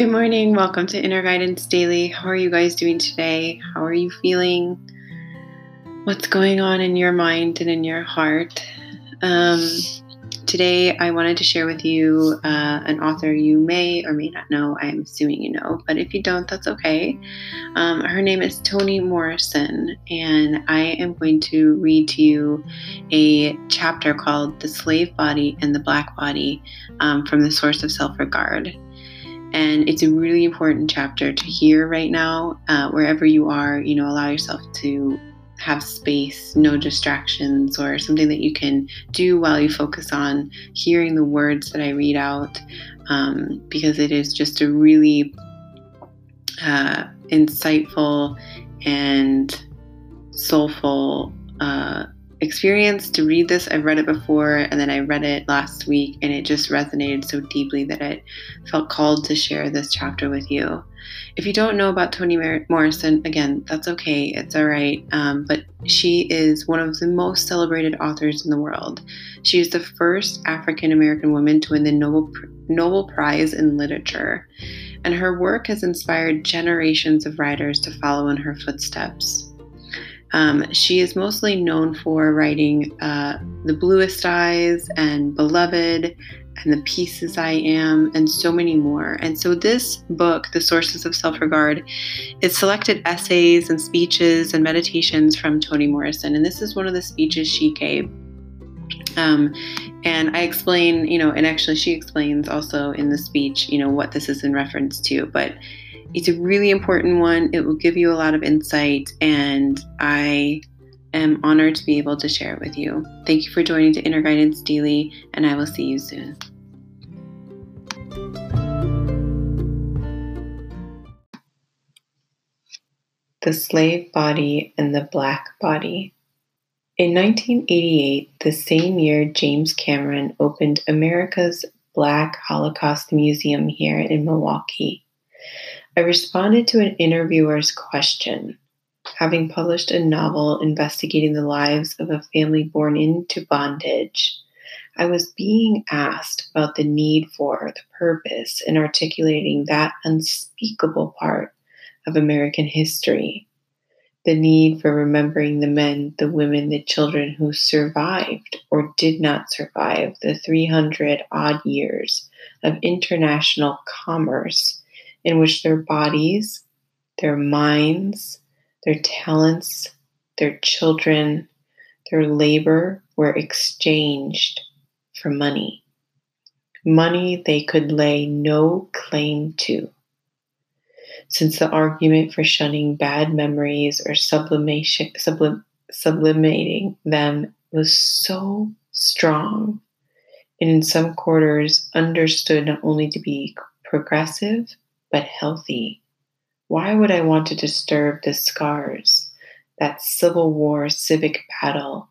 Good morning. Welcome to Inner Guidance Daily. How are you guys doing today? How are you feeling? What's going on in your mind and in your heart? Um, today, I wanted to share with you uh, an author you may or may not know. I'm assuming you know, but if you don't, that's okay. Um, her name is Toni Morrison, and I am going to read to you a chapter called The Slave Body and the Black Body um, from the Source of Self Regard. And it's a really important chapter to hear right now. Uh, wherever you are, you know, allow yourself to have space, no distractions, or something that you can do while you focus on hearing the words that I read out, um, because it is just a really uh, insightful and soulful uh, experience to read this. I've read it before and then I read it last week and it just resonated so deeply that I felt called to share this chapter with you. If you don't know about Toni Morrison, again, that's okay. It's all right. Um, but she is one of the most celebrated authors in the world. She is the first African American woman to win the Nobel, Nobel Prize in Literature. And her work has inspired generations of writers to follow in her footsteps. Um, she is mostly known for writing uh, The Bluest Eyes and Beloved and The Pieces I Am and so many more. And so, this book, The Sources of Self Regard, is selected essays and speeches and meditations from Toni Morrison. And this is one of the speeches she gave. Um, and I explain, you know, and actually she explains also in the speech, you know, what this is in reference to. But it's a really important one. It will give you a lot of insight, and I am honored to be able to share it with you. Thank you for joining the Inner Guidance Daily, and I will see you soon. The Slave Body and the Black Body. In 1988, the same year James Cameron opened America's Black Holocaust Museum here in Milwaukee, I responded to an interviewer's question. Having published a novel investigating the lives of a family born into bondage, I was being asked about the need for, the purpose in articulating that unspeakable part of American history. The need for remembering the men, the women, the children who survived or did not survive the 300 odd years of international commerce in which their bodies, their minds, their talents, their children, their labor were exchanged for money. Money they could lay no claim to. Since the argument for shunning bad memories or sublimation, sublim, sublimating them was so strong, and in some quarters understood not only to be progressive, but healthy. Why would I want to disturb the scars, that Civil War civic battle,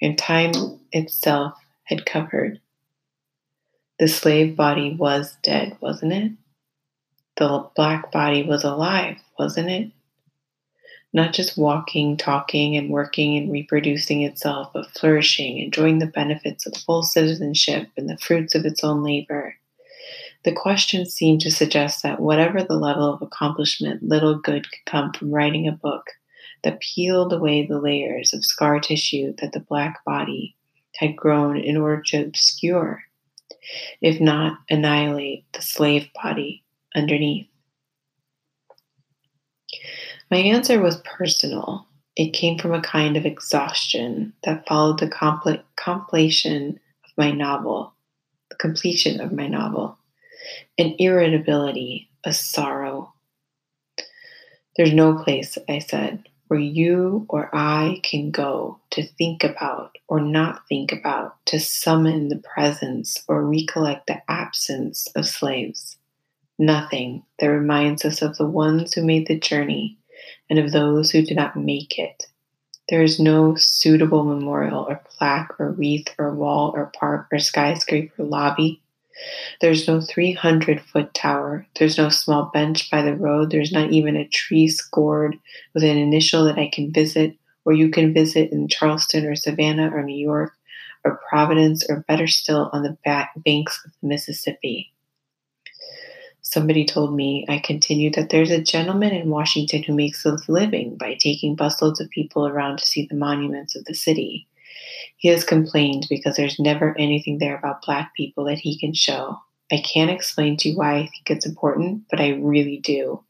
and time itself had covered? The slave body was dead, wasn't it? The black body was alive, wasn't it? Not just walking, talking, and working and reproducing itself, but flourishing, enjoying the benefits of full citizenship and the fruits of its own labor. The question seemed to suggest that whatever the level of accomplishment, little good could come from writing a book that peeled away the layers of scar tissue that the black body had grown in order to obscure, if not annihilate, the slave body underneath. My answer was personal. It came from a kind of exhaustion that followed the compl- completion of my novel, the completion of my novel an irritability, a sorrow. There's no place, I said, where you or I can go to think about or not think about, to summon the presence or recollect the absence of slaves. Nothing that reminds us of the ones who made the journey and of those who did not make it. There is no suitable memorial or plaque or wreath or wall or park or skyscraper lobby there's no 300 foot tower. There's no small bench by the road. There's not even a tree scored with an initial that I can visit or you can visit in Charleston or Savannah or New York or Providence or better still on the banks of the Mississippi. Somebody told me, I continued, that there's a gentleman in Washington who makes a living by taking busloads of people around to see the monuments of the city. He has complained because there's never anything there about Black people that he can show. I can't explain to you why I think it's important, but I really do.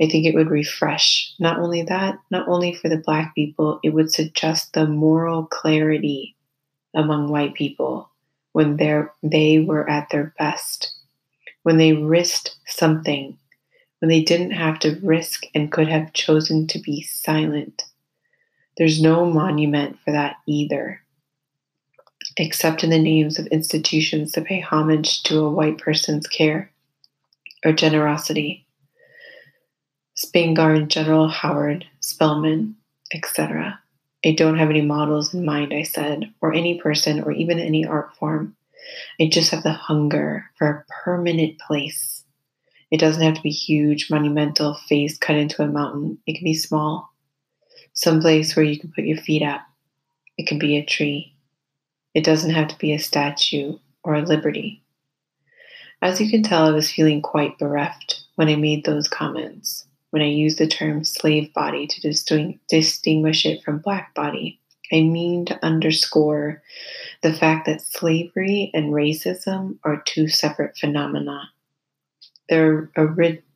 I think it would refresh. Not only that, not only for the Black people, it would suggest the moral clarity among white people when they were at their best when they risked something, when they didn't have to risk and could have chosen to be silent. There's no monument for that either, except in the names of institutions that pay homage to a white person's care or generosity. Spingarn, General Howard, Spelman, etc. I don't have any models in mind, I said, or any person or even any art form. I just have the hunger for a permanent place. It doesn't have to be huge, monumental, face cut into a mountain. It can be small. Some place where you can put your feet up. It can be a tree. It doesn't have to be a statue or a liberty. As you can tell, I was feeling quite bereft when I made those comments, when I used the term slave body to distinguish it from black body. I mean to underscore the fact that slavery and racism are two separate phenomena. The,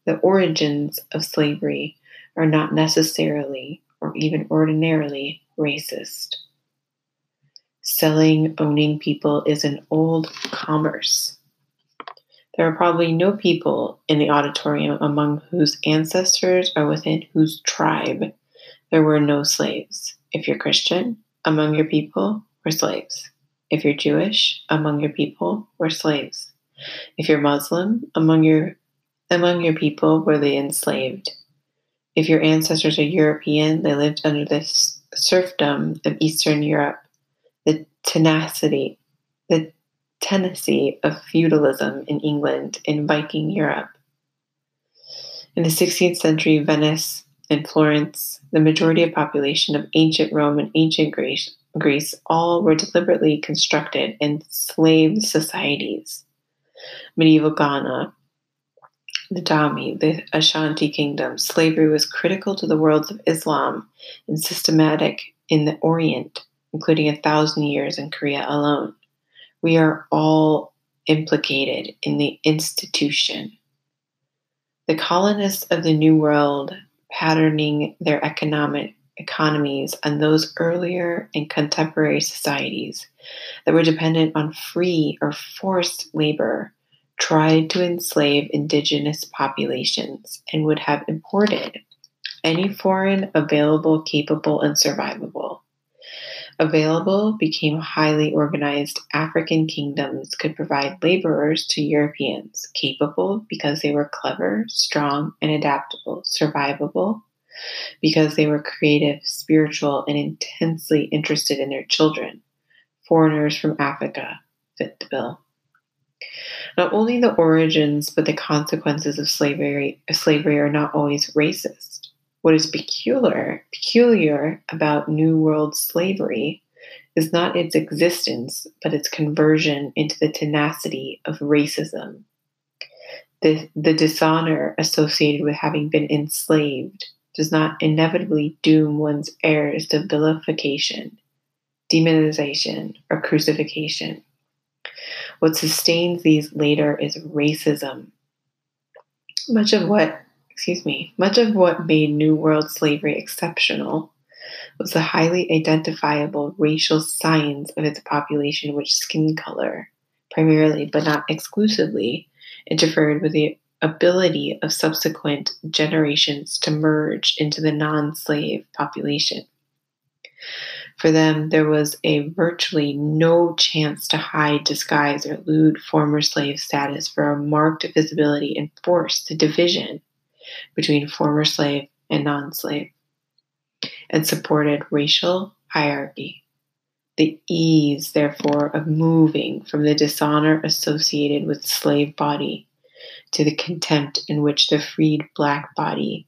the origins of slavery are not necessarily or even ordinarily racist. Selling, owning people is an old commerce. There are probably no people in the auditorium among whose ancestors or within whose tribe there were no slaves. If you're Christian, among your people were slaves. If you're Jewish, among your people were slaves. If you're Muslim, among your among your people were the enslaved. If your ancestors are European, they lived under the serfdom of Eastern Europe, the tenacity, the tenacity of feudalism in England in Viking Europe. In the 16th century, Venice and Florence, the majority of population of ancient Rome and ancient Greece, Greece all were deliberately constructed in slave societies. Medieval Ghana, the Dahomey, the Ashanti kingdom, slavery was critical to the worlds of Islam and systematic in the Orient, including a thousand years in Korea alone. We are all implicated in the institution. The colonists of the New World patterning their economic economies on those earlier and contemporary societies that were dependent on free or forced labor tried to enslave indigenous populations and would have imported any foreign available, capable, and survivable. Available became highly organized African kingdoms could provide laborers to Europeans, capable because they were clever, strong, and adaptable, survivable because they were creative, spiritual, and intensely interested in their children. Foreigners from Africa fit the bill. Not only the origins, but the consequences of slavery, slavery are not always racist. What is peculiar, peculiar about New World slavery is not its existence, but its conversion into the tenacity of racism. The, the dishonor associated with having been enslaved does not inevitably doom one's heirs to vilification, demonization, or crucifixion. What sustains these later is racism. Much of what, excuse me, much of what made New World slavery exceptional was the highly identifiable racial signs of its population, which skin color, primarily but not exclusively, interfered with the ability of subsequent generations to merge into the non slave population. For them, there was a virtually no chance to hide, disguise, or elude former slave status for a marked visibility and the division between former slave and non slave, and supported racial hierarchy. The ease, therefore, of moving from the dishonor associated with slave body to the contempt in which the freed black body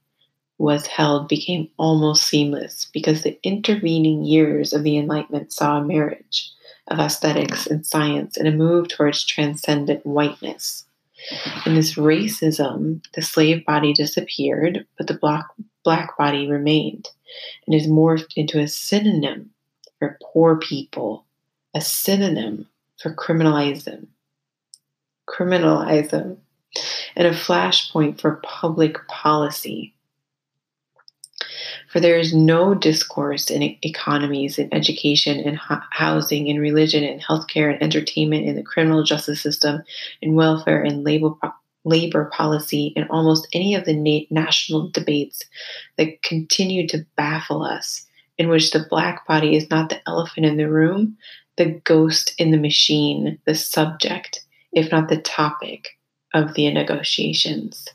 was held became almost seamless because the intervening years of the Enlightenment saw a marriage of aesthetics and science and a move towards transcendent whiteness. In this racism, the slave body disappeared, but the black, black body remained and is morphed into a synonym for poor people, a synonym for criminalism, criminalism, and a flashpoint for public policy. For there is no discourse in economies, in education, in housing, in religion, in healthcare, in entertainment, in the criminal justice system, in welfare, in labor, labor policy, in almost any of the na- national debates that continue to baffle us, in which the black body is not the elephant in the room, the ghost in the machine, the subject, if not the topic of the negotiations.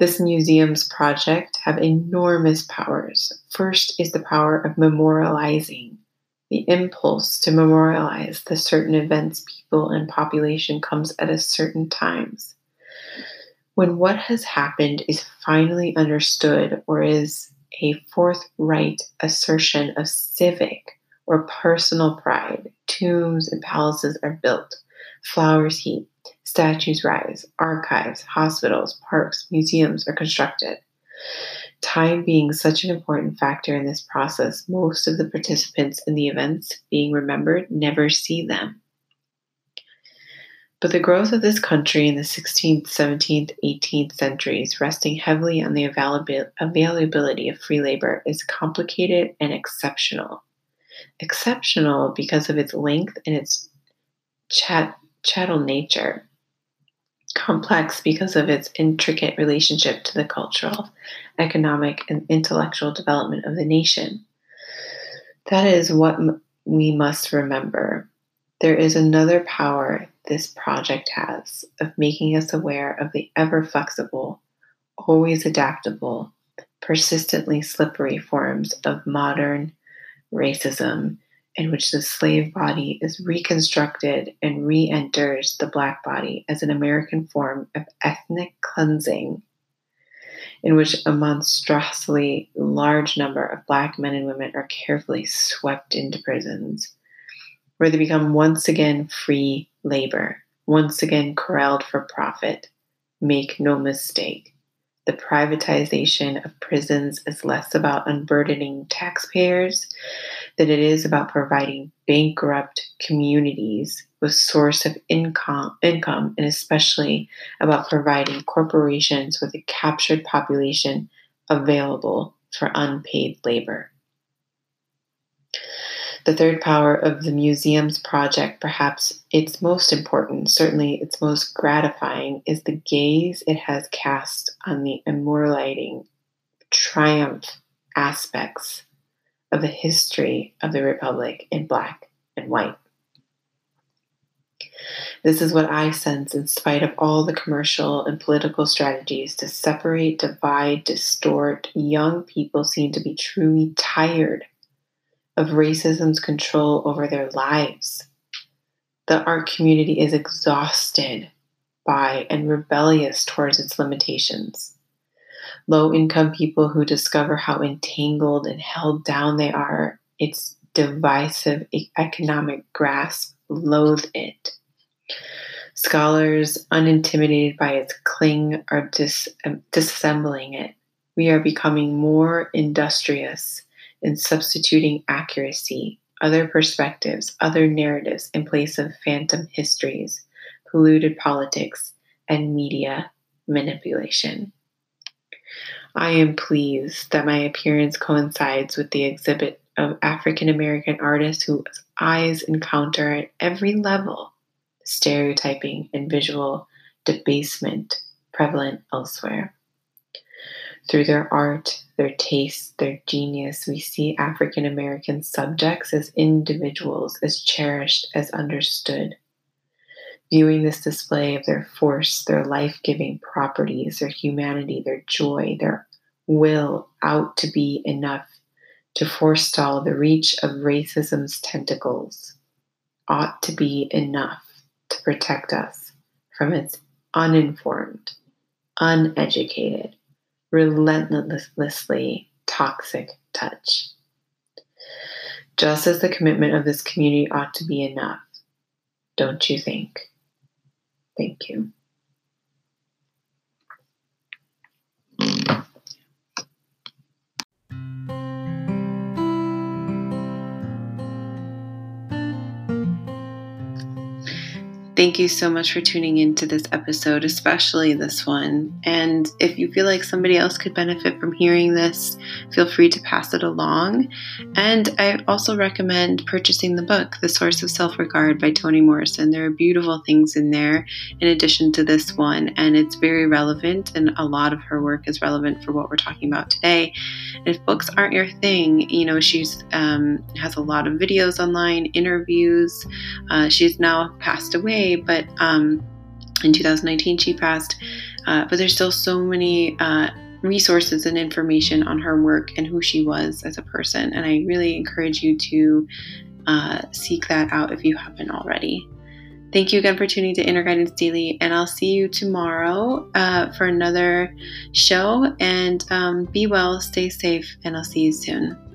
This museum's project have enormous powers. First is the power of memorializing, the impulse to memorialize the certain events, people, and population comes at a certain times. When what has happened is finally understood or is a forthright assertion of civic or personal pride, tombs and palaces are built, flowers heaped, Statues rise, archives, hospitals, parks, museums are constructed. Time being such an important factor in this process, most of the participants in the events being remembered never see them. But the growth of this country in the 16th, 17th, 18th centuries, resting heavily on the availability of free labor, is complicated and exceptional. Exceptional because of its length and its chat, chattel nature complex because of its intricate relationship to the cultural, economic, and intellectual development of the nation. That is what m- we must remember. There is another power this project has of making us aware of the ever flexible, always adaptable, persistently slippery forms of modern racism in which the slave body is reconstructed and re enters the black body as an American form of ethnic cleansing, in which a monstrously large number of black men and women are carefully swept into prisons, where they become once again free labor, once again corralled for profit. Make no mistake the privatization of prisons is less about unburdening taxpayers than it is about providing bankrupt communities with source of income, income and especially about providing corporations with a captured population available for unpaid labor. The third power of the museum's project, perhaps its most important, certainly its most gratifying, is the gaze it has cast on the immortalizing triumph aspects of the history of the Republic in black and white. This is what I sense in spite of all the commercial and political strategies to separate, divide, distort. Young people seem to be truly tired of racism's control over their lives. The art community is exhausted by and rebellious towards its limitations. Low income people who discover how entangled and held down they are, its divisive economic grasp loathe it. Scholars, unintimidated by its cling, are dis- um, disassembling it. We are becoming more industrious in substituting accuracy, other perspectives, other narratives in place of phantom histories, polluted politics, and media manipulation. I am pleased that my appearance coincides with the exhibit of African American artists whose eyes encounter at every level stereotyping and visual debasement prevalent elsewhere. Through their art, their taste, their genius, we see African American subjects as individuals, as cherished, as understood. Viewing this display of their force, their life giving properties, their humanity, their joy, their will out to be enough to forestall the reach of racism's tentacles ought to be enough to protect us from its uninformed, uneducated, relentlessly toxic touch. Just as the commitment of this community ought to be enough, don't you think? Thank you. Thank you so much for tuning into this episode, especially this one. And if you feel like somebody else could benefit from hearing this, feel free to pass it along. And I also recommend purchasing the book, The Source of Self Regard by Toni Morrison. There are beautiful things in there in addition to this one, and it's very relevant, and a lot of her work is relevant for what we're talking about today. And if books aren't your thing, you know, she's um, has a lot of videos online, interviews. Uh, she's now passed but um, in 2019 she passed. Uh, but there's still so many uh, resources and information on her work and who she was as a person. And I really encourage you to uh, seek that out if you haven't already. Thank you again for tuning to Inner Guidance Daily, and I'll see you tomorrow uh, for another show. And um, be well, stay safe, and I'll see you soon.